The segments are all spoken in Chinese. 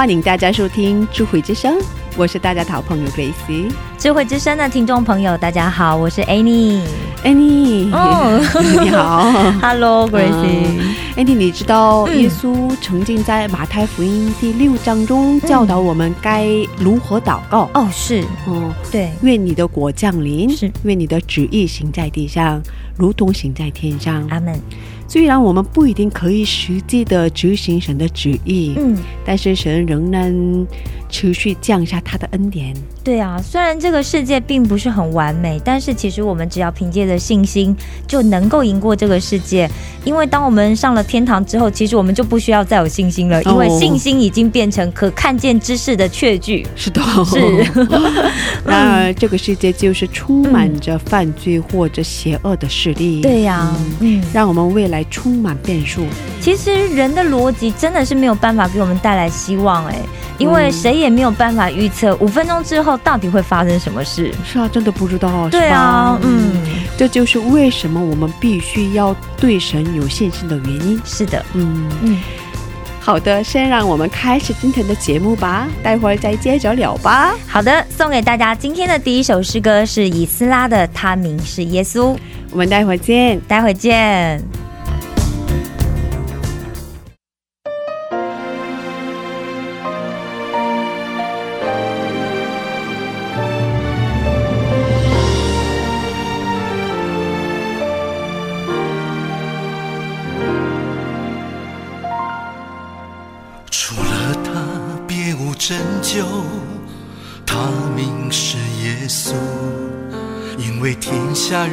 欢迎大家收听智慧之声，我是大家的好朋友 Grace。智慧之声的听众朋友，大家好，我是 Annie。Annie，、哦 你好。Hello Gracie，、嗯 Annie，你知道嗯耶稣曾经在马太福音第六章中教导我们该如何祷告。哦，是哦，对，愿你的国降临，是愿你的旨意行在地上，如同行在天上。阿门。虽然我们不一定可以实际的执行神的旨意，嗯，但是神仍然持续降下他的恩典。对啊，虽然这个世界并不是很完美，但是其实我们只要凭借着信心，就能够赢过这个世界。因为当我们上了天堂之后，其实我们就不需要再有信心了，因为哦信心已经变成可看见之事的确据。是的，是 那这个世界就是充满着犯罪或者邪恶的势力。对呀、嗯，让我们未来充满变数。其实人的逻辑真的是没有办法给我们带来希望哎，因为嗯谁也没有办法预测五分钟之后到底会发生什么事。是啊，真的不知道，对啊，嗯，这就是为什么我们必须要对神有信心的原因。是的，嗯，嗯，好的，先让我们开始今天的节目吧，待会儿再接着聊吧。好的，送给大家今天的第一首诗歌是以斯拉的《他名是耶稣》，我们待会儿见。待会儿见。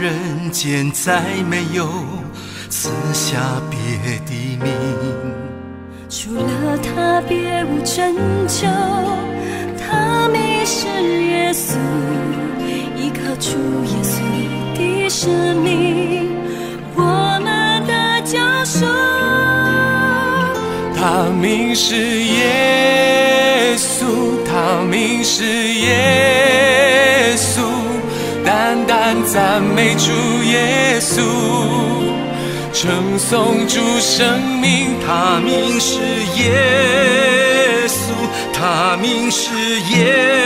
人间再没有赐下别的名。除了他，别无拯救。他名是耶稣，依靠主耶稣的生命，我们的救赎。他名是耶稣，他名是耶稣，赞美主耶稣，称颂主生命。他名是耶稣，他名是耶稣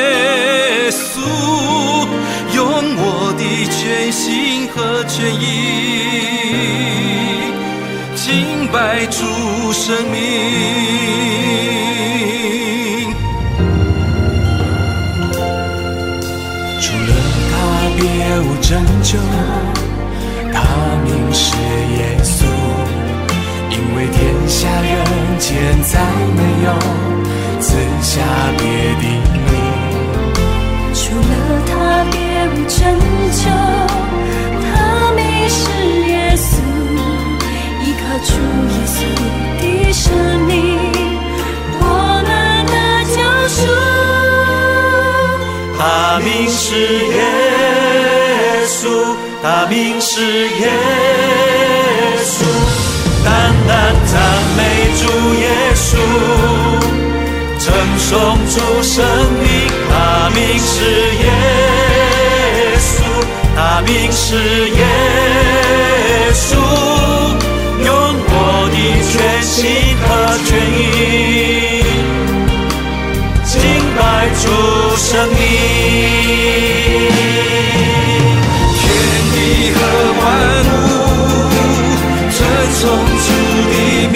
拯救。他名是耶稣，依靠主耶稣的生命，我们的救赎。他名是耶稣，他名是耶稣，单单赞美主耶稣，称颂主生命。他名是是耶稣，用我的全心和全意。敬拜主生命，天地和万物尊崇主的名，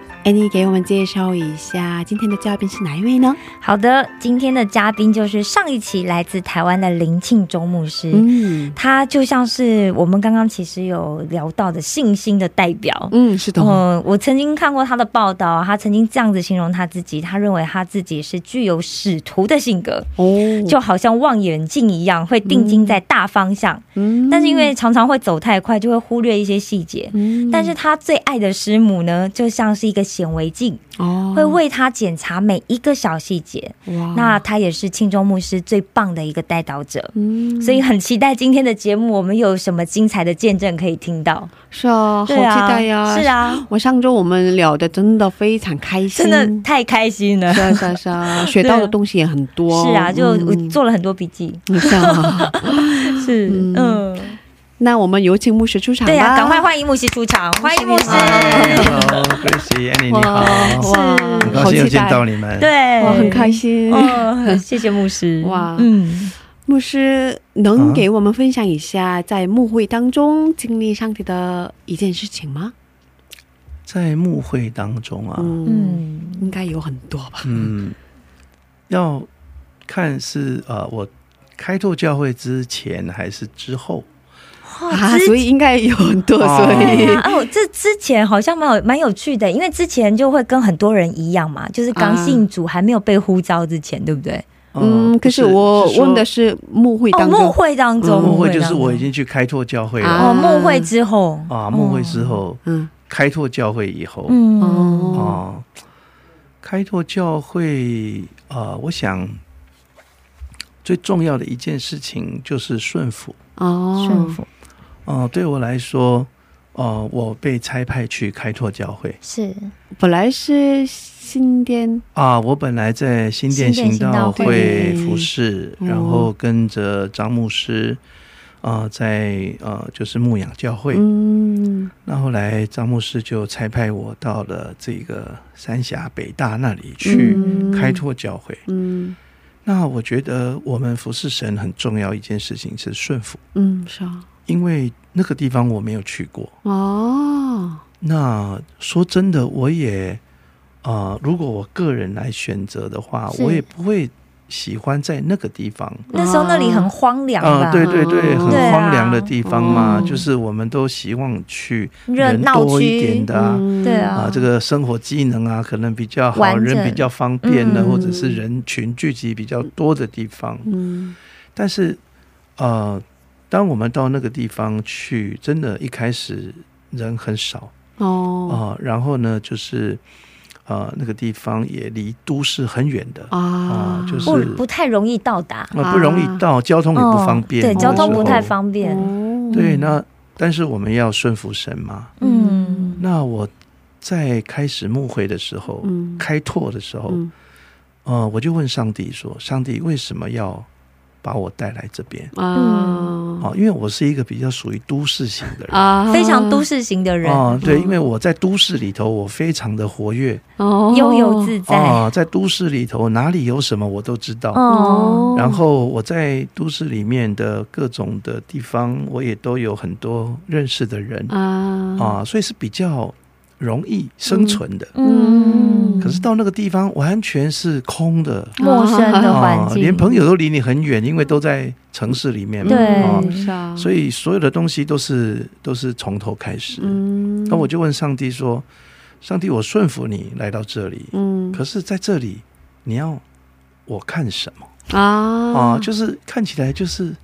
，Annie 给我们介绍一下今天的嘉宾是哪一位呢？好的，今天的嘉宾就是上一期来自台湾的林庆忠牧师。嗯他就像是我们刚刚其实有聊到的信心的代表。嗯，是的，嗯，我曾经看过他的报道，他曾经这样子形容他自己，他认为他自己是具有使徒的性格，哦，就好像望远镜一样，会定睛在大方向。嗯但是因为常常会走太快，就会忽略一些细节。嗯但是他最爱的师母呢，就像是一个显微镜，哦会为他检查每一个小细节。哇那他也是庆州牧师最棒的一个带导者。嗯所以很期待今天的节目，我们有什么精彩的见证可以听到？是啊，好期待呀！是，啊，我上周我们聊的真的非常开心，真的太开心了。是啊是啊是啊，学到的东西也很多。是啊，就做了很多笔记。是啊，是嗯嗯，那我们有请牧师出场吧。对呀、赶快欢迎牧师出场，欢迎牧师。Hello，贵喜安妮你好，哇，很高兴又见到你们。对，我，很开心。哦，谢谢牧师。哇嗯，牧师能给我们分享一下在牧会当中经历上帝的一件事情吗？在牧会当中啊，嗯，嗯，应该有很多吧。嗯，要看是呃，我开拓教会之前还是之后。啊，所以应该有很多，哦所以哦，这之前好像蛮有蛮有趣的，因为之前就会跟很多人一样嘛，就是刚信主还没有被呼召之前，对不对？嗯，可是我问的是牧会哦，当中，牧会当中，牧会就是我已经去开拓教会啊了。哦，牧会之后。啊，牧会之后嗯。开拓教会以后，嗯。哦。啊，开拓教会啊，我想最重要的一件事情就是顺服。哦，顺服哦、对我来说，哦、我被差派去开拓教会是本来是新店啊。我本来在新店行道会会服侍，嗯然后跟着张牧师啊、在呃就是牧养教会。嗯那后来张牧师就差派我到了这个三峡北大那里去嗯开拓教会。嗯那我觉得我们服侍神很重要一件事情是顺服，嗯是啊，因为那个地方我没有去过。哦，那说真的，我也啊、呃如果我个人来选择的话，我也不会喜欢在那个地方。那时候那里很荒凉啊、吧？对对对，很荒凉的地方嘛，哦就是我们都希望去人多一点的啊，嗯。对啊。啊，这个生活机能啊，可能比较好，人比较方便的，嗯。或者是人群聚集比较多的地方。嗯。但是，呃，当我们到那个地方去，真的，一开始人很少。哦。啊、然后呢，就是呃，那个地方也离都市很远的。啊、啊，就是不不太容易到达，呃不容易到，交通也不方便，哦对，交通不太方便。哦。对，那但是我们要顺服神嘛。嗯，那我在开始牧会的时候，嗯。开拓的时候，嗯。呃，我就问上帝说：“上帝为什么要把我带来这边？”啊。哦，因为我是一个比较属于都市型的人。啊。非常都市型的人，哦，对，因为我在都市里头，我非常的活跃。哦。悠游自在。啊、在都市里头哪里有什么我都知道。哦，然后我在都市里面的各种的地方，我也都有很多认识的人。啊。啊，所以是比较容易生存的。嗯，可是到那个地方完全是空的，陌生的环啊，境，连朋友都离你很远，因为都在城市里面嘛。对。所以所有的东西都是都是从头开始。嗯。那我就问上帝说：“上帝，我顺服你来到这里，嗯。可是在这里你要我看什么？啊。啊？就是看起来就是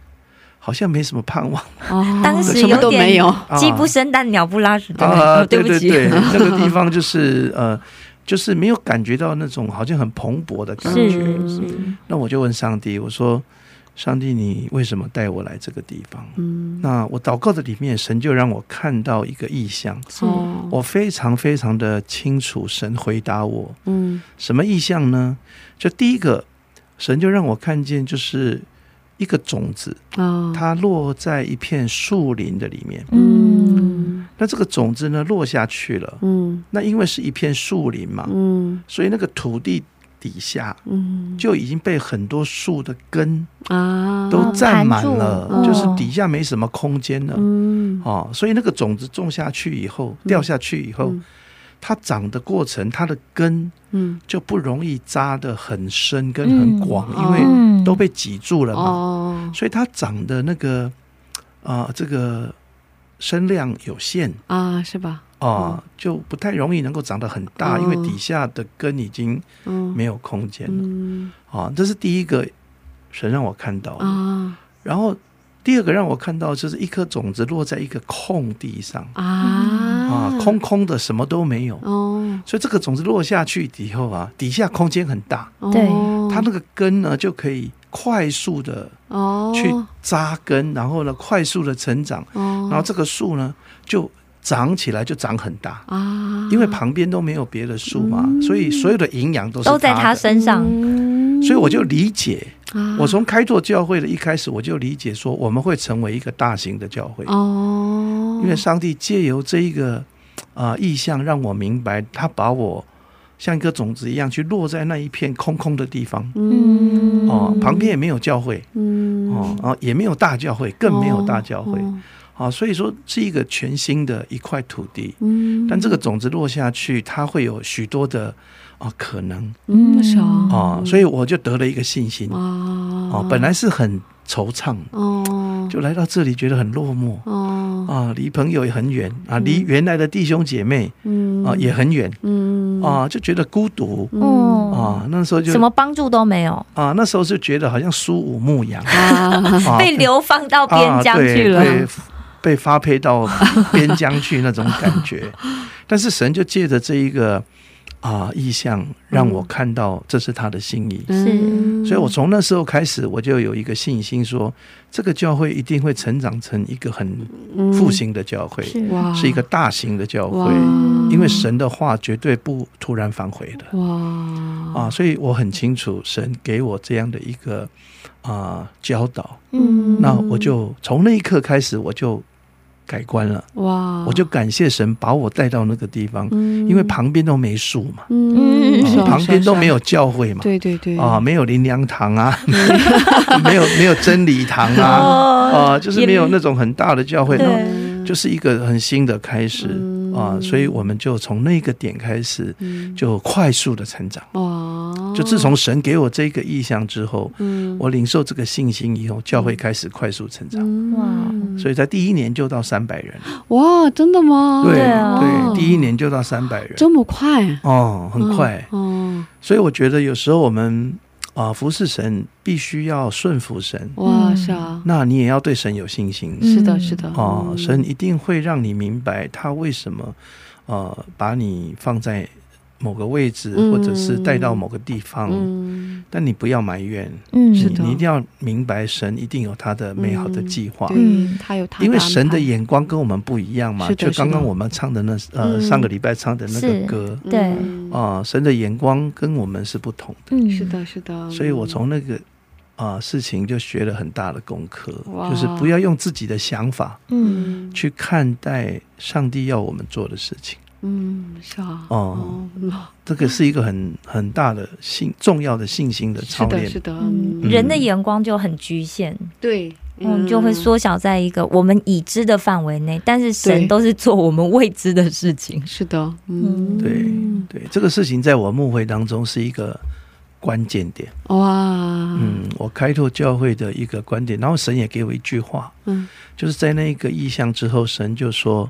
好像没什么盼望哦 当时什么都有点没有鸡不生蛋，鸟不拉屎，对对？啊！哦对不起，对对，那个地方就是呃，就是没有感觉到那种好像很蓬勃的感觉。那我就问上帝，我说：上帝，你为什么带我来这个地方？嗯那我祷告的里面，神就让我看到一个意象，哦我非常非常的清楚。神回答我嗯什么意象呢？就第一个，神就让我看见，就是一个种子，啊它落在一片树林的里面。嗯。那这个种子呢，落下去了。嗯。那因为是一片树林嘛，嗯。所以那个土地底下嗯。就已经被很多树的根啊。都占满了，就是底下没什么空间了。嗯。哦，所以那个种子种下去以后，掉下去以后，嗯它长的过程，它的根嗯。就不容易扎得很深跟很广，嗯。因为嗯都被挤住了嘛，哦。所以它长的那个啊、这个身量有限。啊是吧？啊、就不太容易能够长得很大，哦。因为底下的根已经嗯没有空间了。嗯。啊、这是第一个神让我看到的。啊。然后第二个让我看到，就是一颗种子落在一个空地上。啊。啊，空空的，什么都没有。哦。所以这个种子落下去以后啊，底下空间很大，对。哦它那个根呢就可以快速的哦。去扎根，然后呢快速的成长，哦。然后这个树呢就长起来就长很大，啊。因为旁边都没有别的树嘛，所以所有的营养都是都在他它。身上，嗯。所以我就理解，啊。我从开拓教会的一开始，我就理解说我们会成为一个大型的教会，哦。因为上帝借由这一个啊、意象，让我明白，他把我像一个种子一样去落在那一片空空的地方。嗯。哦，旁边也没有教会，嗯。哦，然后也没有大教会，更没有大教会，哦。啊，所以说是一个全新的一块土地。嗯。但这个种子落下去，它会有许多的啊可能。嗯是啊，所以我就得了一个信心。啊。啊。本来是很惆怅，哦。就来到这里觉得很落寞。哦。啊，离朋友也很远。啊，离原来的弟兄姐妹嗯。啊也很远。啊，就觉得孤独。哦，啊。那时候就什么帮助都没有，啊，那时候就觉得好像苏武牧羊。被流放到边疆啊对去了。被被发配到边疆去那种感觉。但是神就借着这一个啊意向，让我看到这是他的心意。嗯。所以，我从那时候开始，我就有一个信心说，这个教会一定会成长成一个很复兴的教会，是。是一个大型的教会。因为神的话绝对不突然反悔的。哇。啊，所以我很清楚神给我这样的一个啊教导，嗯。那我就从那一刻开始我就改观了，哇，我就感谢神把我带到那个地方，因为旁边都没树嘛，旁边都没有教会嘛，对对对。啊，没有灵粮堂啊，没有没有真理堂啊，啊，就是没有那种很大的教会，就是一个很新的开始嗯。啊，所以我们就从那个点开始，就快速的成长。哇，就自从神给我这个意向之后，嗯。我领受这个信心以后，教会开始快速成长，哇。所以在第一年就到三百人，哇，真的吗？对对啊。对，第一年就到三百人，这么快，哦，很快。哦，所以我觉得有时候我们啊服侍神必须要顺服神，哇，嗯。是啊，那你也要对神有信心是的，是的，哦，嗯神一定会让你明白他为什么呃把你放在某个位置，嗯。或者是带到某个地方，嗯，但你不要埋怨，嗯是的。你你一定要明白神一定有他的美好的计划。嗯，他有他，因为神的，眼光跟我们不一样嘛，就刚刚我们唱的那呃、嗯。上个礼拜唱的那个歌。对。嗯啊、神的眼光跟我们是不同的，嗯。是的，是的，所以我从那个啊、事情就学了很大的功课，就是不要用自己的想法嗯。去看待上帝要我们做的事情，嗯，是啊，哦嗯这个是一个很很大的信重要的信心的是的，操练。是。的，嗯，嗯。人的眼光就很局限，对，嗯，就会缩小在一个我们已知的范围内，但是神都是做我们未知的事情。是的，嗯，对对，这个事情在我牧会当中是一个关键点。哇，嗯，我开拓教会的一个观点，然后神也给我一句话，嗯。就是在那个意向之后，神就说：“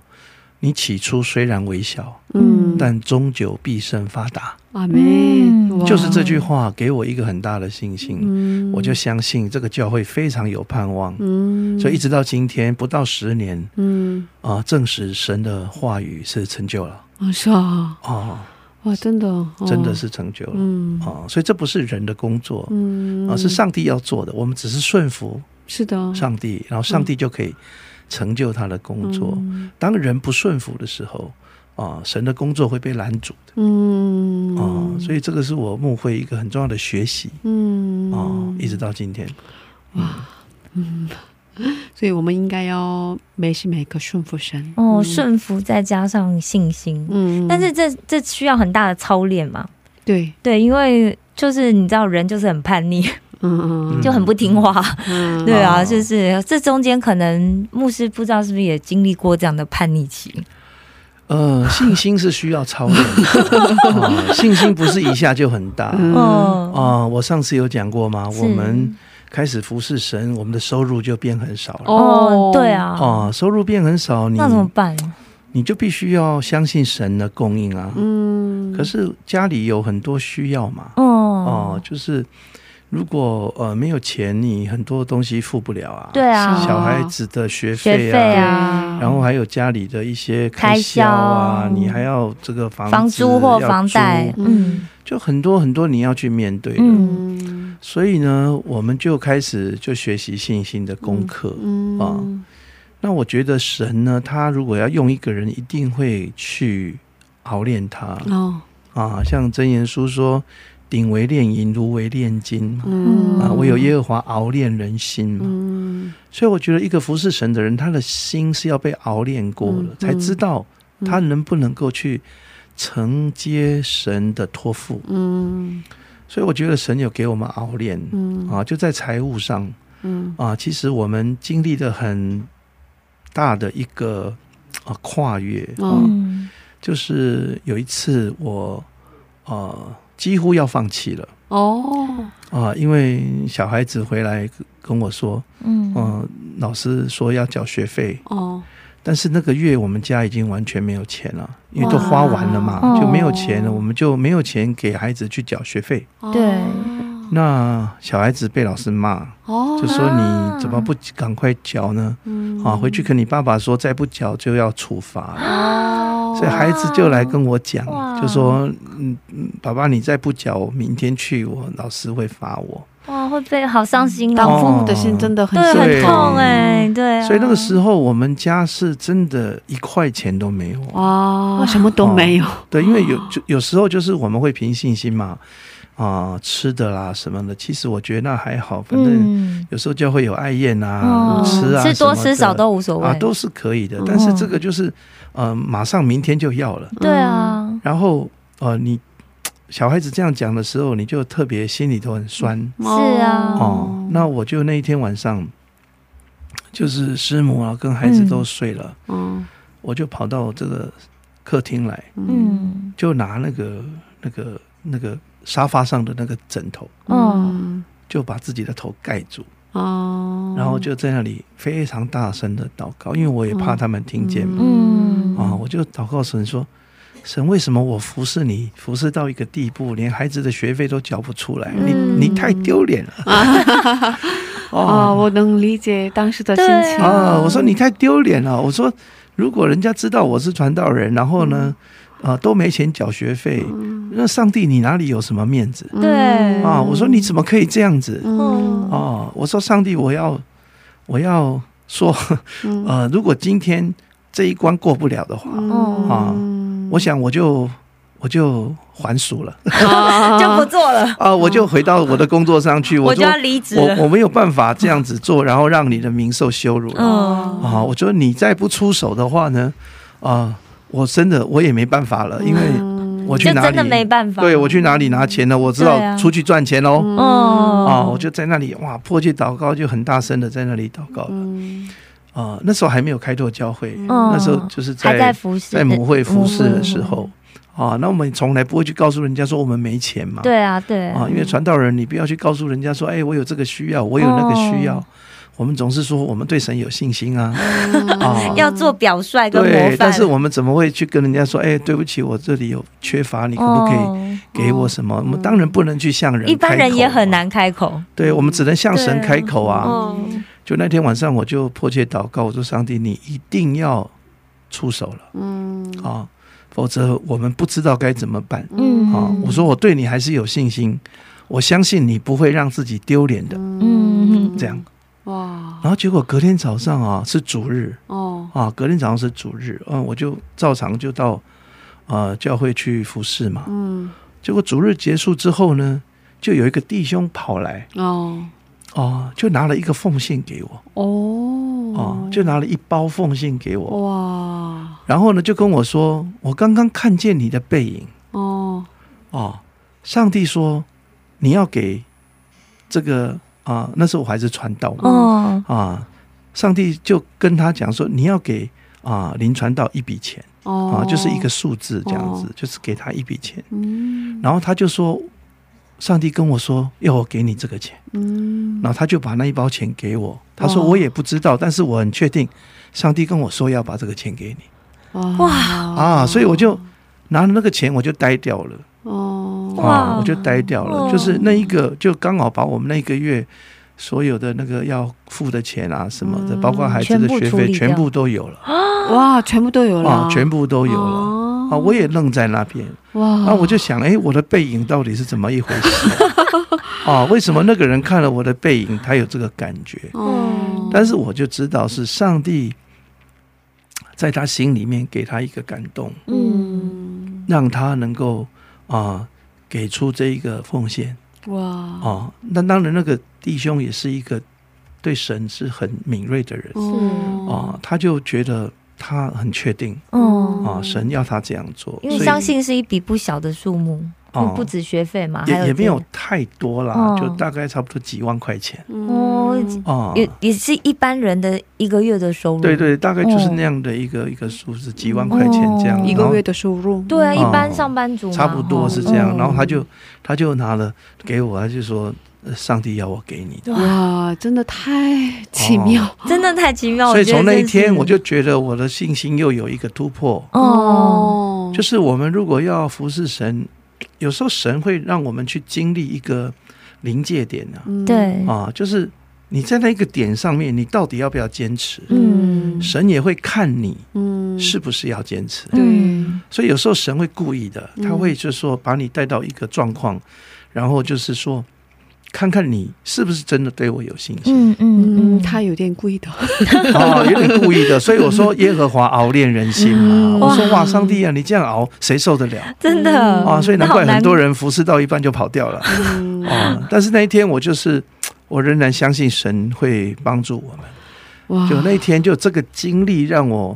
你起初虽然微小，嗯，但终究必胜发达。阿妹嗯，就是这句，话给我一个很大的信心，嗯，我就相信这个教会非常有盼望。嗯，所以一直到今天不到十年嗯，啊、证实神的话语是成就了。啊，是啊，哦，哇，真的，哦。真的，是成就了。嗯。哦，所以这不是人的工作。嗯，啊，是上帝要做的，我们只是顺服是的，上帝，然后上帝就可以成就他的工作。嗯。当人不顺服的时候，啊，神的工作会被拦阻的。嗯，啊，所以这个是我牧会一个很重要的学习嗯，啊，一直到今天。哇，嗯。所以我们应该要每时每刻顺服神，哦，嗯。顺服再加上信心，嗯，但是这这需要很大的操练嘛？对，对，因为就是你知道，人就是很叛逆，嗯嗯就很不听话。嗯，对啊，哦就是这中间可能牧师不知道是不是也经历过这样的叛逆期。呃，信心是需要操练的，啊，信心不是一下就很大嗯哦，啊。我上次有讲过吗？我们开始服侍神，我们的收入就变很少了。哦，对啊，哦，收入变很少，你那怎么办？你就必须要相信神的供应啊。嗯，可是家里有很多需要嘛，哦哦，，就是如果呃没有钱，你很多东西付不了啊。对啊，小孩子的学学费费啊，啊，然后还有家里的一些开销啊，销你还要这个房房租或房贷，嗯就很多很多你要去面对的。所以呢，我们就开始就学习信心的功课。嗯啊那我觉得神呢，他如果要用一个人，一定会去熬炼他哦，啊。像真言书说：“鼎为炼银，炉为炼金。”嗯。啊，唯有耶和华熬炼人心。嘛。嗯。所以我觉得一个服侍神的人，他的心是要被熬炼过了，嗯才知道嗯他能不能够去承接神的托付。嗯。所以我觉得神有给我们熬炼嗯。啊，就在财务上。嗯。啊，其实我们经历的很大的一个啊跨越啊嗯就是有一次我呃几乎要放弃了。哦。啊，因为小孩子回来跟我说，嗯。嗯、老师说要缴学费，哦。但是那个月我们家已经完全没有钱了，因为都花完了嘛，就没有钱了，哦我们就没有钱给孩子去缴学费。对那小孩子被老师骂，哦，就说你怎么不赶快缴呢？嗯。啊，回去跟你爸爸说，再不缴就要处罚了。哦，所以孩子就来跟我讲，就说，嗯嗯，爸爸你再不缴，明天去，我老师会罚我。哇，会被好伤心当哦，父母的心真的很，痛对哎，对啊，所以那个时候我们家是真的一块钱都没有。哇，什么都没有，对，因为有就有时候就是我们会凭信心嘛，啊、吃的啦什么的，其实我觉得那还好，反正嗯，有时候就会有爱宴啊，哦吃啊，吃多吃少都无所谓。啊，都是可以的。但是这个就是呃，马上明天就要了，对啊，然后呃，你小孩子这样讲的时候，你就特别心里头很酸。是啊。哦。那我就那一天晚上，就是师母啊跟孩子都睡了，嗯。我就跑到这个客厅来，嗯。就拿那个那个那个沙发上的那个枕头，嗯就把自己的头盖住，哦，然后就在那里非常大声的祷告，因为我也怕他们听见嘛。嗯啊，我就祷告神说：“神，为什么我服侍你，服侍到一个地步，连孩子的学费都缴不出来？嗯你你太丢脸了！” 哦，哦我能理解当时的心情啊，我说你太丢脸了！我说，如果人家知道我是传道人，然后呢，嗯啊，都没钱缴学费，那上帝你哪里有什么面子？对。啊？我说你怎么可以这样子？嗯。哦，我说上帝，我要我要说，嗯。呃，如果今天这一关过不了的话，哦啊，我想我就我就还俗了。就不做了，啊，我就回到我的工作上去，我就要离职，我我没有办法这样子做，然后让你的名受羞辱嗯啊！我觉得你再不出手的话呢，啊，我真的我也没办法了，因为我去哪里真的没里？办法，对我去哪里拿钱呢？我知道出去赚钱喽。哦啊，我就在那里哇，迫切祷告，就很大声的在那里祷告。啊，那时候还没有开拓教会，嗯那时候就是在在服侍，在母会服侍的时嗯候啊，那我们从来不会去告诉人家说我们没钱嘛。对啊对啊，因为传道人你不要去告诉人家说，哎，我有这个需要，我有那个需要。哦我们总是说我们对神有信心啊，啊，要做表率跟模对，范，但是我们怎么会去跟人家说，哎，对不起，我这里有缺乏，你可不可以哦给我什么？我们当然不能去向人，一般人也很，难开口，对我们只能向神开口啊。哦。就那天晚上，我就迫切祷告，我说：“上帝，你一定要出手了，嗯。啊，否则我们不知道该怎么办。嗯。啊。”我说：“我对你还是有信心，我相信你不会让自己丢脸的。”嗯。这样，哇。然后结果隔天早上啊是主日。哦。啊，隔天早上是主日，嗯，我就照常就到呃教会去服侍嘛。嗯。结果主日结束之后呢，就有一个弟兄跑来。哦。哦，就拿了一个奉献给我。哦。哦，就拿了一包奉献给我。哇。然后呢，就跟我说：“我刚刚看见你的背影。哦。哦，上帝说你要给这个啊、那时候我还是传道嘛。哦。啊，上帝就跟他讲说你要给啊林传道一笔钱。哦。啊，就是一个数字这样子哦，就是给他一笔钱。嗯。然后他就说，上帝跟我说要我给你这个钱，嗯。然后他就把那一包钱给我。他说我也不知道，但是我很确定，上帝跟我说要把这个钱给你。哇。啊，所以我就拿了那个钱，我就呆掉了哦。啊，哇我就呆掉了。哦。就是那一个，就刚好把我们那个月所有的那个要付的钱啊什么的，嗯包括孩子的学费，全部都有了。哇全部都有了。啊，全部都有了。哦。啊。我也愣在那边。哇。啊，我就想，哎，我的背影到底是怎么一回事？啊？为什么那个人看了我的背影，他有这个感觉？哦。但是我就知道是上帝在他心里面给他一个感动。嗯。让他能够啊、给出这一个奉献。哇。啊。那当然，那个弟兄也是一个对神是很敏锐的人。哦。啊，他就觉得他很确定嗯，啊，神要他这样做，因为相信是一笔不小的数目，哦不止学费嘛，也也没有太多啦，哦就大概差不多几万块钱。哦，啊。也也是一般人的一个月的收入，对对，大概就是哦。那样的一个、一个数字，几万块钱这样，一个月的收入对啊，一哦般上班族嘛差不多是这样。哦。然后他就他就拿了给我，他就说呃上帝要我给你的。哇，真的太奇妙。真的太奇妙。所以从那一天，我就觉得我的信心又有一个突破。哦，就是我们如果要服侍神，有时候神会让我们去经历一个临界点啊，对，啊，就是你在那个点上面，你到底要不要坚持？嗯。神也会看你嗯。是不是要坚持。嗯所以有时候神会故意的，嗯。他会就是说把你带到一个状况，然后就是说看看你是不是真的对我有信心。嗯嗯嗯，他有点故意的，哦，有点故意的，所以我说耶和华熬炼人心嘛。嗯我说哇哇，上帝啊，你这样熬，谁受得了？真的啊，所以难怪很多人服侍到一半就跑掉了。嗯啊，但是那一天我就是，我仍然相信神会帮助我们。哇就那一天，就这个经历让我，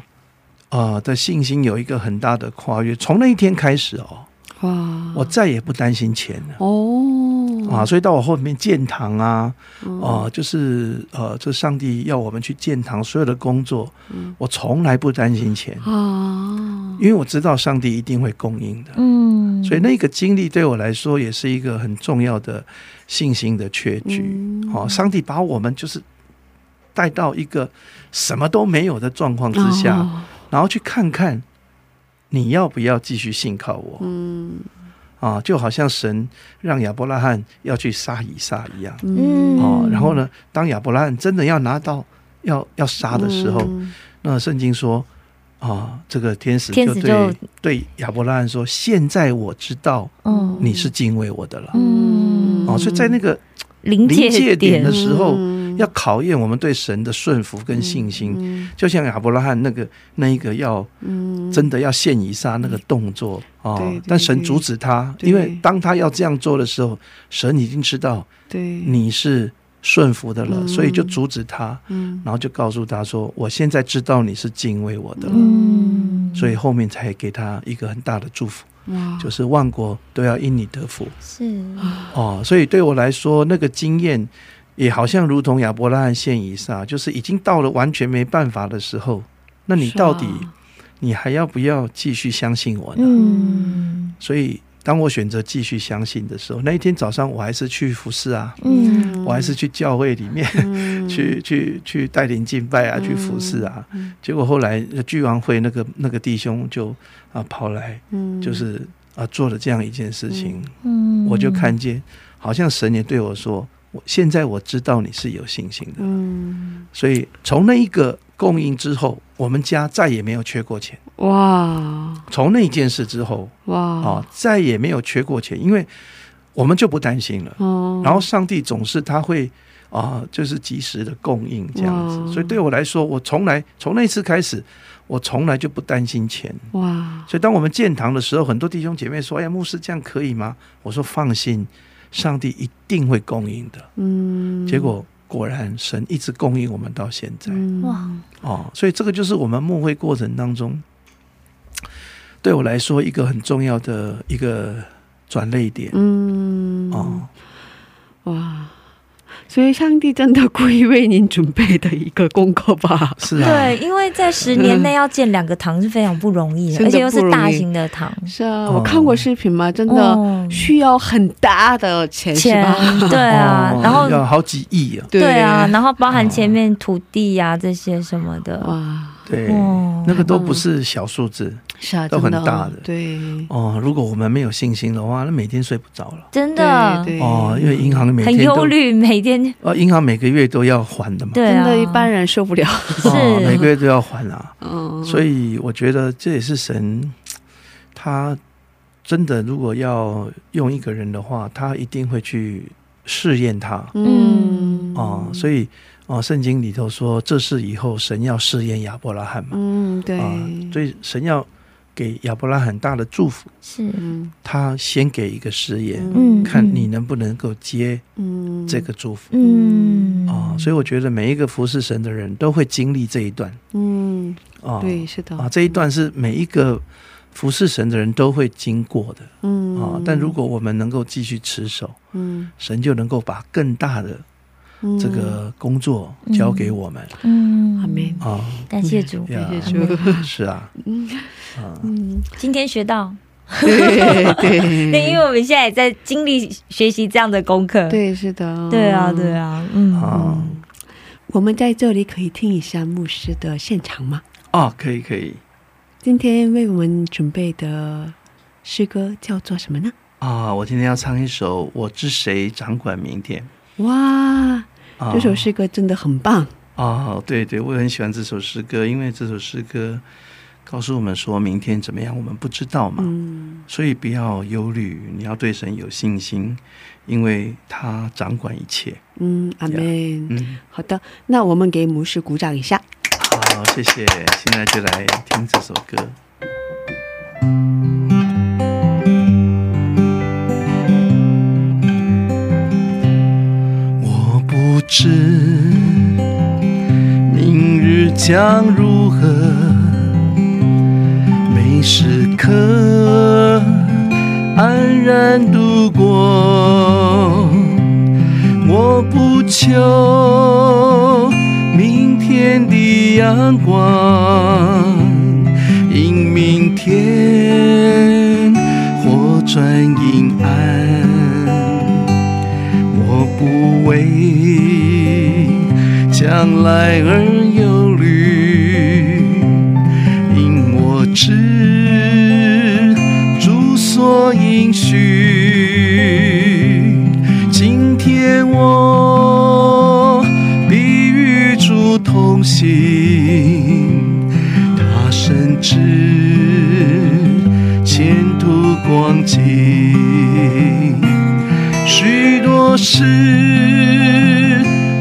呃的信心有一个很大的跨越。从那一天开始哦，哇我再也不担心钱了。哦啊，所以到我后面建堂啊，嗯。啊、就是呃，这上帝要我们去建堂，所有的工作，嗯。我从来不担心钱，啊。因为我知道上帝一定会供应的。嗯，所以那个经历对我来说也是一个很重要的信心的确据。嗯。哦，上帝把我们就是带到一个什么都没有的状况之下，哦。然后去看看你要不要继续信靠我。嗯啊，就好像神让亚伯拉罕要去杀以撒一样。嗯。哦，然后呢，当亚伯拉罕真的要拿到要要杀的时候，嗯。那圣经说啊，这个天使就对使就对亚伯拉罕说：“现在我知道嗯你是敬畏我的了。嗯。哦，所以在那个临临界点点的时候，嗯要考验我们对神的顺服跟信心，嗯就像亚伯拉罕那个那一个要嗯。真的要献以撒那个动作啊、但神阻止他，因为当他要这样做的时候，神已经知道你是顺服的了，嗯。所以就阻止他，嗯。然后就告诉他说：“我现在知道你是敬畏我的了。嗯，所以后面才给他一个很大的祝福，就是万国都要因你得福。是。哦。所以对我来说，那个经验也好像如同亚伯拉罕献以撒，就是已经到了完全没办法的时候，那你到底你还要不要继续相信我呢？嗯。所以当我选择继续相信的时候，那一天早上我还是去服侍啊，嗯。我还是去教会里面、嗯。去去去带领敬拜啊，去服侍啊。结果后来聚完会，那个那个弟兄就啊跑来，嗯。就是啊做了这样一件事情，嗯。我就看见好像神也对我说：“我现在我知道你是有信心的。嗯所以从那一个供应之后，我们家再也没有缺过钱。哇从那件事之后哇啊，再也没有缺过钱，因为我们就不担心了。哦然后上帝总是他会啊，就是及时的供应这样子。所以对我来说，我从来从那次开始，我从来就不担心钱。哇所以当我们建堂的时候，很多弟兄姐妹说：“哎呀，牧师这样可以吗？”我说：“放心，上帝一定会供应的。嗯结果果然，神一直供应我们到现在。嗯哇哦，所以这个就是我们牧会过程当中，对我来说一个很重要的一个转泪点。嗯哦，哇，所以上帝真的故意为您准备的一个功课吧？是啊，对，因为在十年内要建两个堂是非常不容易的，而且又是大型的堂，是啊，哦。我看过视频嘛，真的哦。需要很大的钱，是钱吧？对啊，哦然后要好几亿啊，对。啊，然后包含前面土地呀、这些什么的，哇，对，哦那个都不是小数字是啊，都很大的。对，哦。如果我们没有信心的话，那每天睡不着了。真的。哦，因为银行每天很忧虑，每天。哦，银行每个月都要还的嘛，对啊，真的，一般人受不了。哦，每是个月都要还啊。嗯，所以我觉得这也是神，他真的如果要用一个人的话，他一定会去试验他。嗯。哦。所以哦，圣经里头说，这是以后神要试验亚伯拉罕嘛。嗯，对，啊，所以神要给亚伯拉罕大的祝福，是。嗯他先给一个试验，嗯看你能不能够接嗯，这个祝福。嗯。啊、所以我觉得每一个服侍神的人都会经历这一段。嗯，啊、对，是的，啊，这一段是每一个服侍神的人都会经过的。嗯。啊。但如果我们能够继续持守，嗯。神就能够把更大的这个工作交给我们、嗯。阿门啊。感谢主，感谢谢主是啊，啊，嗯今天学到。对 对。对，因为我们现在也在经历学习这样的功课。对是的，对啊，对啊，嗯，啊。我们在这里可以听一下牧师的现场吗？哦，可以可以。今天为我们准备的诗歌叫做什么呢？啊！我今天要唱一首《我知谁掌管明天》哇，啊。这首诗歌真的很棒。哦，对对，我很喜欢这首诗歌，因为这首诗歌告诉我们说明天怎么样，我们不知道嘛，嗯，所以不要忧虑，你要对神有信心，因为他掌管一切。嗯，阿门。嗯，好的，那我们给牧师鼓掌一下。好，谢谢。现在就来听这首歌。知明日将如何，每时刻安然度过。我不求明天的阳光，因明天或转阴暗。不为将来而忧虑，因我知主所应许。今天我必与主同行，他深知前途光景。许多事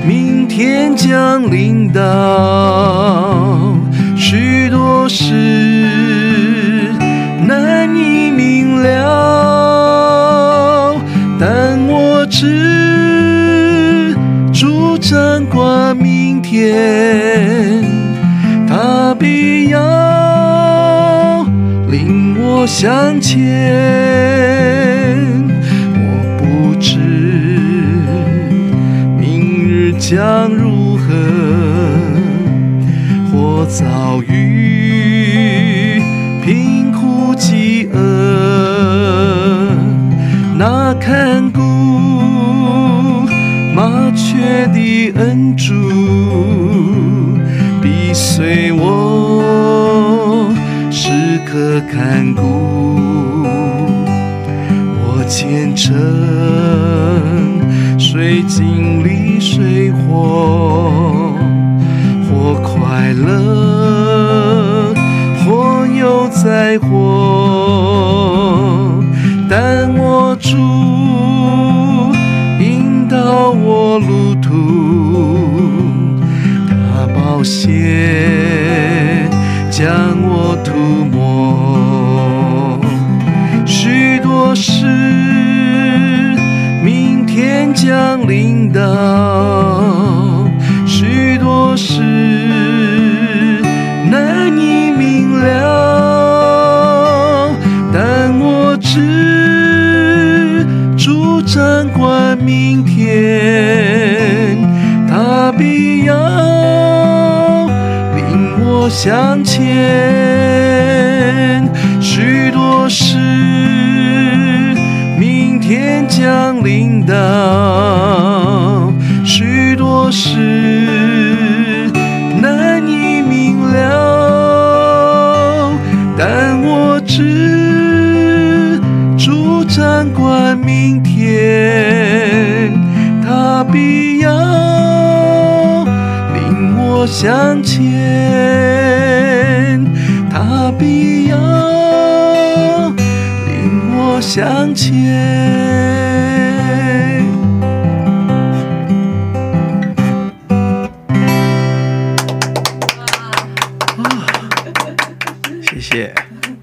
明天将临到，许多事难以明了，但我知主掌管明天，他必要领我向前。将如何，或遭遇贫苦饥饿，那看顾麻雀的恩主，必随我时刻看顾。我虔诚，虽经历水火，或快乐，或有灾祸，但我主引导我路途，他宝血将我涂抹。许多事天将临到，许多事难以明了，但我知主掌管明天，他必要领我向前。向前，他必要领我向前。谢谢。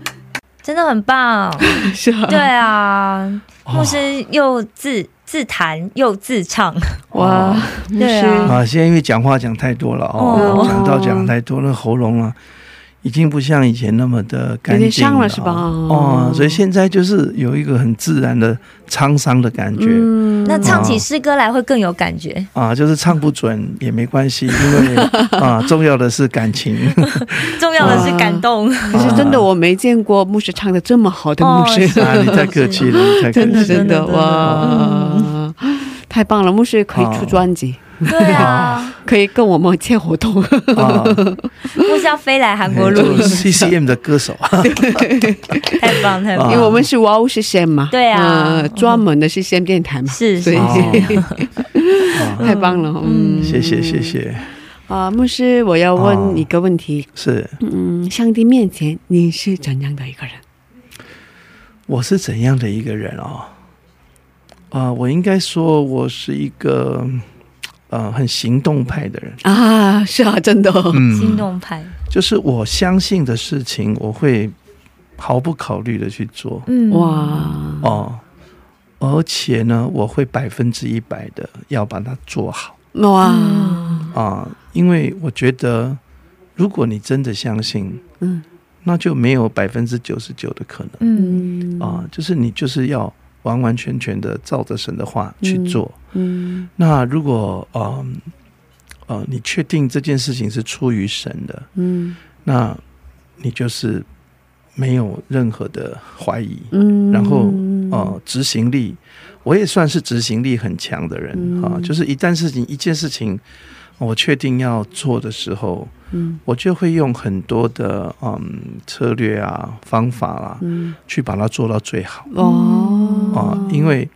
真的很棒。是啊，对啊，哦牧师又自自弹又自唱，哇，对啊啊，现在因为讲话讲太多了哦，哦讲到讲太多，那喉咙啊已经不像以前那么的有干净了是吧？哦，所以现在就是有一个很自然的沧桑的感觉。嗯那唱起诗歌来会更有感觉。啊，就是唱不准也没关系，因为 啊，重要的是感情。重要的是感动。可是真的我没见过牧师唱的这么好的牧师，哦啊，你太客气了，你太客气了。真的真的哇，太棒了！牧师可以出专辑，对啊，可以跟我们签合同。啊，不是要飞来韩国录音，CCM 的歌手啊，太 棒太棒。啊 因为我们是 Wow 是 Sam 嘛，对啊。呃专门的是 Sam 电台嘛，是是太棒了，嗯，谢谢谢谢，啊，牧师，我要问一个问题，是。嗯，上帝面前你是怎样的一个人？我是怎样的一个人哦？啊、我应该说我是一个呃很行动派的人，啊，是啊，真的，心嗯，动派。就是我相信的事情，我会毫不考虑的去做。嗯，哇，哦，而且呢，我会百分之一百的要把它做好。哇，啊，因为我觉得，如果你真的相信，嗯。那就没有百分之九十九的可能。嗯嗯。啊，就是你就是要完完全全的照着神的话去做。嗯那如果呃呃，你确定这件事情是出于神的，嗯那你就是没有任何的怀疑，嗯，然后呃，执行力，我也算是执行力很强的人嗯啊。就是一旦事情一件事情我确定要做的时候，嗯。我就会用很多的嗯策略啊、方法啦、嗯。去把它做到最好。哦。啊，因为。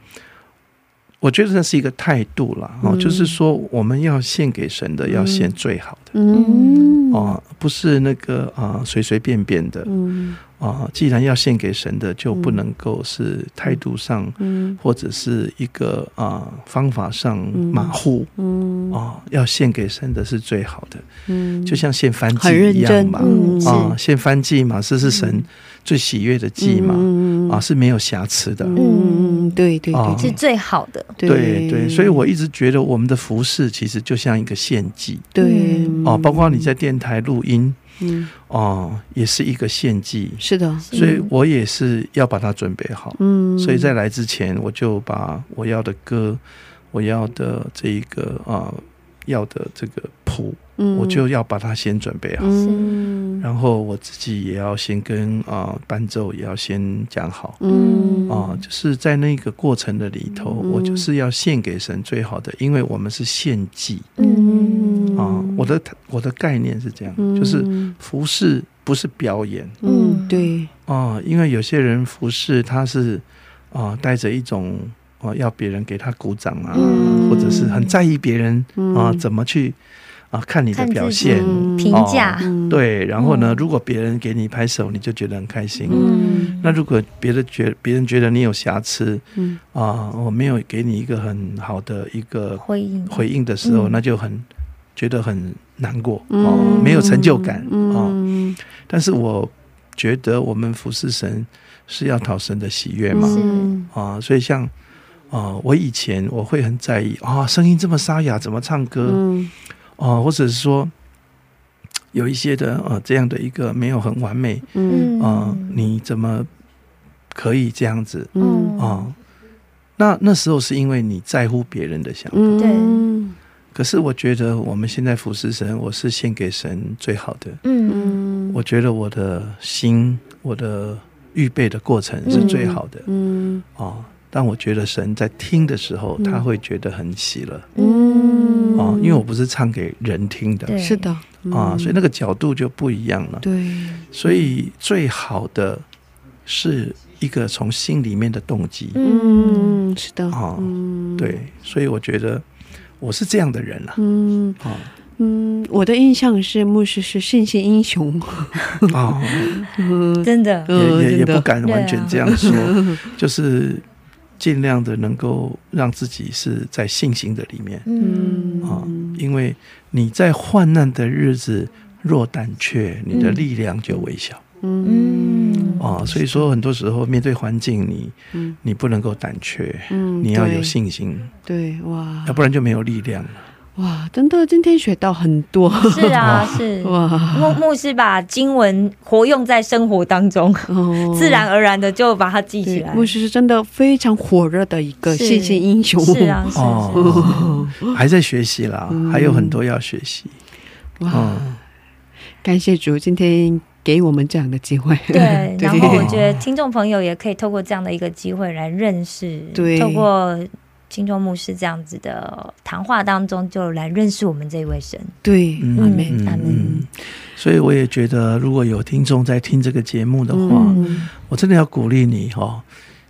我觉得那是一个态度啦，哦，嗯。就是说我们要献给神的，要献最好的。嗯。哦，不是那个啊随随便便的。嗯啊。既然要献给神的，就不能够是态度上嗯。或者是一个啊方法上嗯。马虎。嗯。啊。要献给神的是最好的，嗯，就像献燔很认真祭一样嘛。嗯。啊，献燔祭嘛，这是神最喜悦的祭嘛？嗯。啊，是没有瑕疵的。嗯，对对啊。对。是最好的。对。对，所以我一直觉得我们的服饰其实就像一个献祭。对。哦，包括你在电台录音嗯。哦，也是一个献祭，是的，所以我也是要把它准备好。嗯，所以在来之前，我就把我要的歌，我要的这一个啊、要的这个谱，嗯。我就要把它先准备好。嗯。然后我自己也要先跟啊、伴奏也要先讲好。嗯。啊、就是在那个过程的里头，嗯。我就是要献给神最好的，因为我们是献祭。嗯。啊、我的我的概念是这样，就是服饰不是表演。嗯对。啊、因为有些人服饰他是啊、带着一种啊、要别人给他鼓掌啊，嗯。或者是很在意别人啊、嗯怎么去啊、看你的表现。嗯评价，嗯。对，然后呢，嗯。如果别人给你拍手，你就觉得很开心。嗯。那如果别的觉别人觉得你有瑕疵嗯。啊，我没有给你一个很好的一个回应。回应的时候，嗯。那就很觉得很难过嗯哦，没有成就感哦。嗯但是我觉得我们服侍神是要讨神的喜悦嘛嗯啊，所以像啊，我以前我会很在意啊，声音这么沙哑，怎么唱歌嗯啊，或者是说有一些的呃这样的一个没有很完美嗯啊，你怎么可以这样子嗯啊？那那时候是因为你在乎别人的想法，嗯可是我觉得我们现在服侍神，我是献给神最好的。嗯嗯我觉得我的心，我的预备的过程是最好的嗯哦。但我觉得神在听的时候，嗯。他会觉得很喜乐。嗯。啊，因为我不是唱给人听的。是的。啊，所以那个角度就不一样了。对。所以最好的是一个从心里面的动机。嗯是的。哦嗯。对，所以我觉得我是这样的人了嗯。啊。嗯，我的印象是牧师是信心英雄，啊，嗯。真的，也也也不敢完全这样说，就是尽量的能够让自己是在信心的里面。嗯。啊，因为你在患难的日子若胆怯，你的力量就微小。嗯。啊。所以说，很多时候面对环境，你嗯。你不能够胆怯，嗯你要有信心，对哇。要不然就没有力量了。哇，真的今天学到很多，是啊，是。哇，牧牧师把经文活用在生活当中，哦。自然而然的就把它记起来。对牧师是真的非常火热的一个是。信心英雄，是啊，是是。哦，还在学习啦，还有很多要学习。哇，嗯，感谢主今天给我们这样的机会，对，然后我觉得听众朋友也可以透过这样的一个机会来认识，对。透过金钟牧师这样子的谈话当中，就来认识我们这位神。对，嗯阿阿门。嗯，所以我也觉得，如果有听众在听这个节目的话，嗯。我真的要鼓励你哈。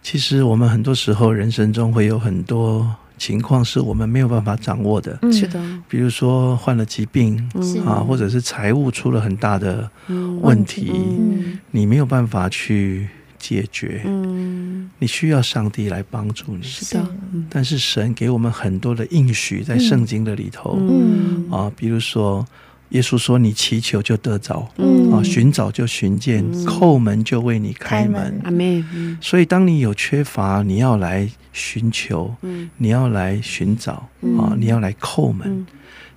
其实我们很多时候人生中会有很多情况是我们没有办法掌握的，嗯。是的，比如说患了疾病是。啊，或者是财务出了很大的嗯。问题，嗯。你没有办法去解决，嗯，你需要上帝来帮助你。是的，嗯但是神给我们很多的应许在圣经的里头、嗯。啊，比如说耶稣说：“你祈求就得着，嗯。啊，寻找就寻见，叩门就为你开门。开门。阿门，嗯。所以，当你有缺乏，你要来寻求，嗯。你要来寻找啊嗯，你要来叩门，嗯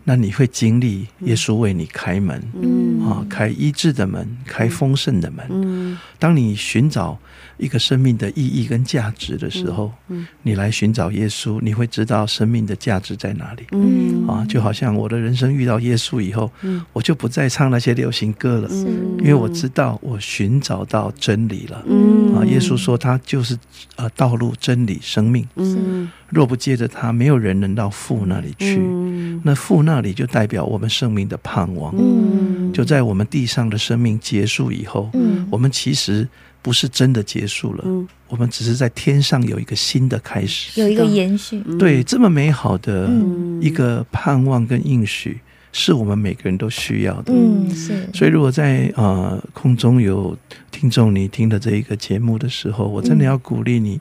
那你会经历耶稣为你开门、嗯。啊，开医治的门，开丰盛的门。嗯。当你寻找一个生命的意义跟价值的时候，嗯你来寻找耶稣，你会知道生命的价值在哪里。嗯。啊，就好像我的人生遇到耶稣以后，嗯。我就不再唱那些流行歌了，嗯因为我知道我寻找到真理了。嗯。啊，耶稣说他就是呃道路、真理、生命，嗯。若不借着他，没有人能到父那里去。嗯。那父那里就代表我们生命的盼望。嗯。就在我们地上的生命结束以后，嗯。我们其实不是真的结束了，嗯。我们只是在天上有一个新的开始。有一个延续。对，这么美好的嗯。一个盼望跟应许，是我们每个人都需要的。嗯，是。所以，如果在呃空中有听众你听的这一个节目的时候，我真的要鼓励你，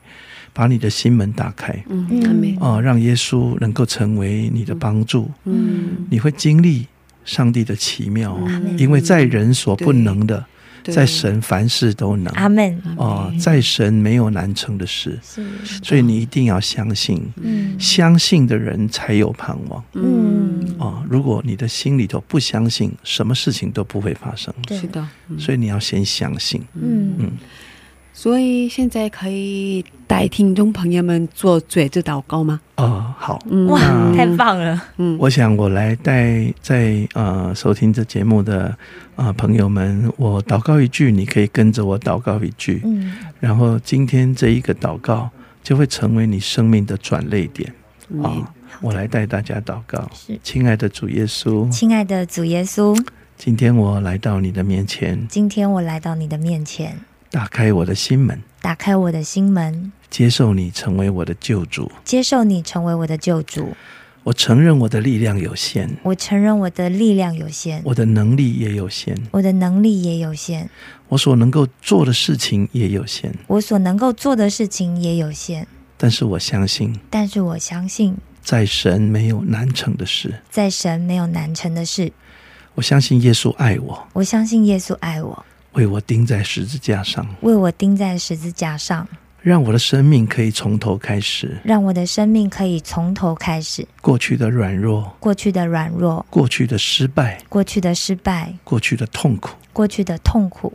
把你的心门打开嗯阿门，啊、让耶稣能够成为你的帮助，嗯。你会经历上帝的奇妙因为在人所不能的，对在神凡事都能。阿门。哦，在神没有难成的事，是。所以你一定要相信，嗯。相信的人才有盼望。嗯，哦、如果你的心里头不相信，什么事情都不会发生。是的，嗯。所以你要先相信。嗯。嗯所以现在可以带听众朋友们做嘴子祷告吗？哦，好，嗯。哇，太棒了。嗯。我想我来带在呃收听这节目的啊、呃朋友们，我祷告一句，你可以跟着我祷告一句，嗯。然后今天这一个祷告就会成为你生命的转泪点。啊、嗯我来带大家祷告，是。亲爱的主耶稣，亲爱的主耶稣，今天我来到你的面前，今天我来到你的面前，打开我的心门，打开我的心门，接受你成为我的救主。接受你成为我的救主。我承认我的力量有限，我承认我的力量有限，我的能力也有限，我的能力也有限，我所能够做的事情也有限。我所能够做的事情也有限。但是我相信，但是我相信，在神没有难成的事。在神没有难成的事。我相信耶稣爱我，我相信耶稣爱我，为我钉在十字架上，为我钉在十字架上，让我的生命可以从头开始。让我的生命可以从头开始。过去的软弱，过去的软弱，过去的失败，过去的失败，过去的痛苦，过去的痛苦，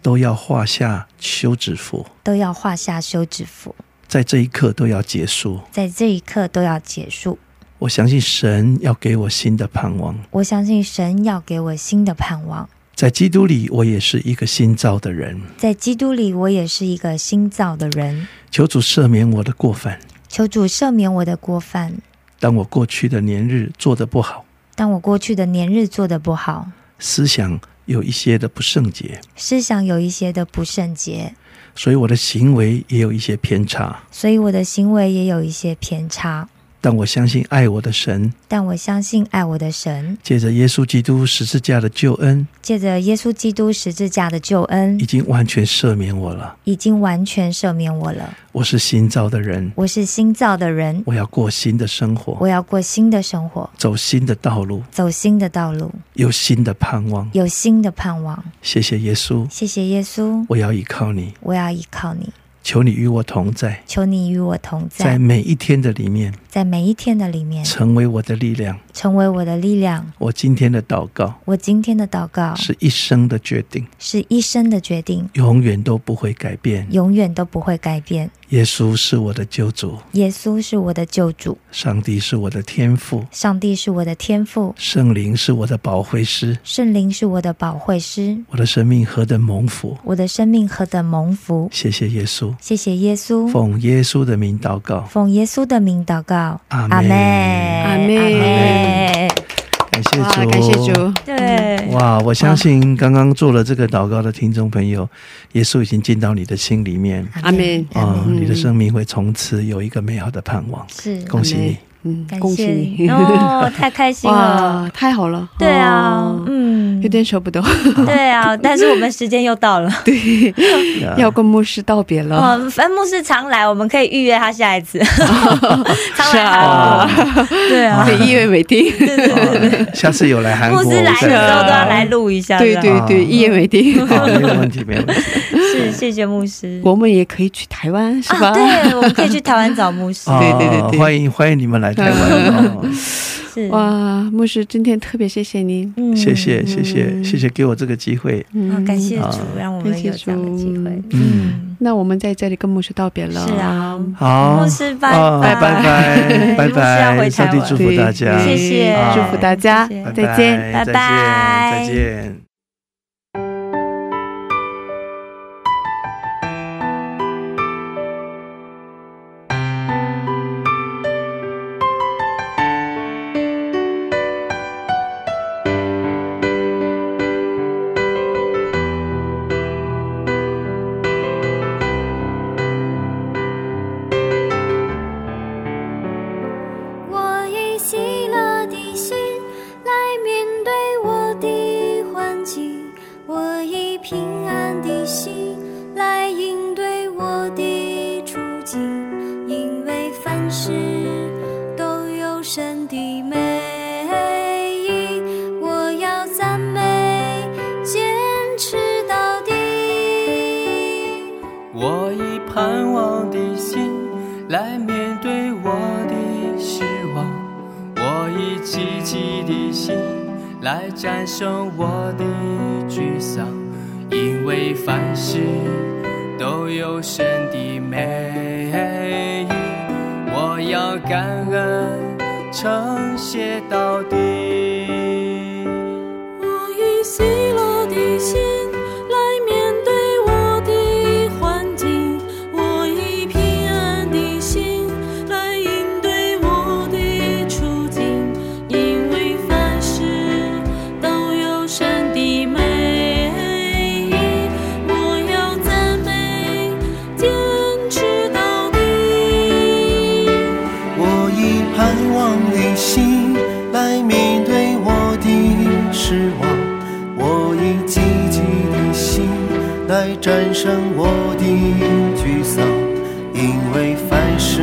都要画下休止符，都要画下休止符，在这一刻都要结束。在这一刻都要结束。我相信神要给我新的盼望，我相信神要给我新的盼望，在基督里，我也是一个新造的人。在基督里，我也是一个新造的人。求主赦免我的过犯。求主赦免我的过犯，当我过去的年日做得不好，当我过去的年日做得不好，思想有一些的不圣洁，思想有一些的不圣洁，所以我的行为也有一些偏差。所以我的行为也有一些偏差。但我相信爱我的神，但我相信爱我的神，借着耶稣基督十字架的救恩，借着耶稣基督十字架的救恩已，经完全赦免我了。已经完全赦免我了。我是新造的人，我是新造的人，我要过新的生活。我，要过新的生活，走新的道路，走新的道路，有新的盼望。有新的盼望。谢谢耶稣，谢谢耶稣，我要依靠你，我要依靠你，求你与我同在，求你与我同在，在每一天的里面，在每一天的里面，成为我的力量。成为我的力量。我今天的祷告我今天的祷告是一生的决定，是一生的决定，永远都不会改变。永远都不会改变。耶稣是我的救主，耶稣是我的救主，上帝是我的天赋，上帝是我的天赋，圣灵是我的保惠师。圣灵是我的保惠师。我的生命何等蒙福！我的生命何等蒙福！谢谢耶稣，谢谢耶稣，奉耶稣的名祷告，奉耶稣的名祷告，阿阿门。妹，阿妹妹，感谢哇，主，感谢主，对，哇！我相信刚刚做了这个祷告的听众朋友，耶稣已经进到你的心里面。阿妹啊、嗯你的生命会从此有一个美好的盼望。是，恭喜你！嗯，感恭喜谢你！哦，太开心了，太好了！对啊哦，嗯有，点舍不得，对啊，但是我们时间又到了。对，要跟牧师道别了。哦，分牧师常来，我们可以预约他下一次。常来是啊韩国，对啊可，以一言为定。下次有来韩国，牧师来的时候都要来录一下。对对对，一言为定。没有问题，没有问题。是谢谢牧师。我们也可以去台湾，是吧？啊，对，我们可以去台湾找牧师。哦对对对对。欢迎欢迎你们来台湾。哦！是，哇，牧师，今天特别谢谢您。嗯。谢谢谢谢谢谢给我这个机会。啊，感谢啊。主，让我们有这样的机会。嗯。嗯，那我们在这里跟牧师道别了。是啊，好，牧师拜啊拜。拜拜拜牧师要回拜，台湾。上帝祝福大家，谢谢。啊。祝福大家。谢谢，再见。拜拜。拜再见，战胜我的沮丧，因为凡事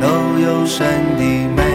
都有神的美。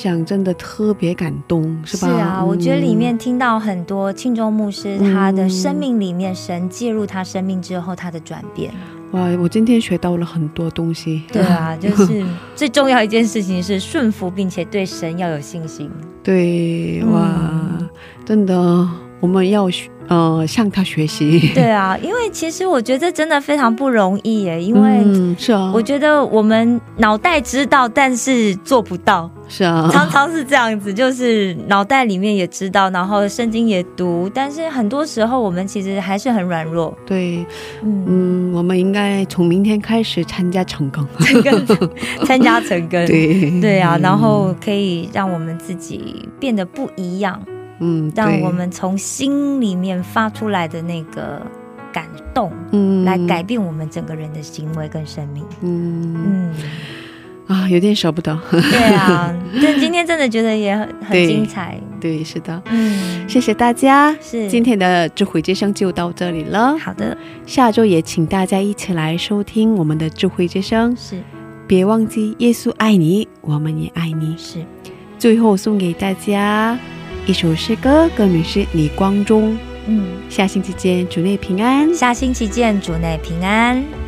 享真的特别感动，是吧？是啊，我觉得里面嗯听到很多庆州牧师他的生命里面，神介入他生命之后他的转变。哇，我今天学到了很多东西。对啊，就是最重要一件事情是顺服，并且对神要有信心。对，嗯哇，真的，我们要学呃向他学习。对啊，因为其实我觉得真的非常不容易耶，因为嗯、是啊，我觉得我们脑袋知道，但是做不到，是啊，常常是这样子，就是脑袋里面也知道，然后圣经也读，但是很多时候我们其实还是很软弱。对，嗯，嗯，我们应该从明天开始参加成功。成根 参加成根，对。对啊，嗯然后可以让我们自己变得不一样，嗯，对。让我们从心里面发出来的那个感动，嗯。来改变我们整个人的行为跟生命。嗯。嗯，啊，有点舍不得。对啊，但今天真的觉得也很很精彩。对，是的，嗯，谢谢大家。是今天的智慧之声就到这里了。好的，下周也请大家一起来收听我们的智慧之声。是别忘记，耶稣爱你，我们也爱你。是，最后送给大家一首诗歌，歌名是《李光中》。嗯，下星期见，主内平安。下星期见，主内平安。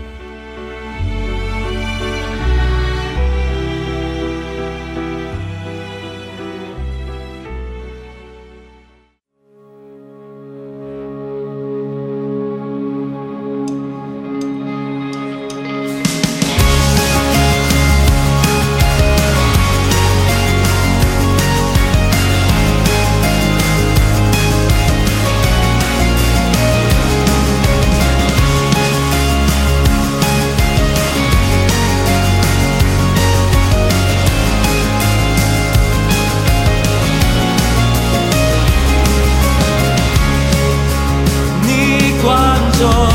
光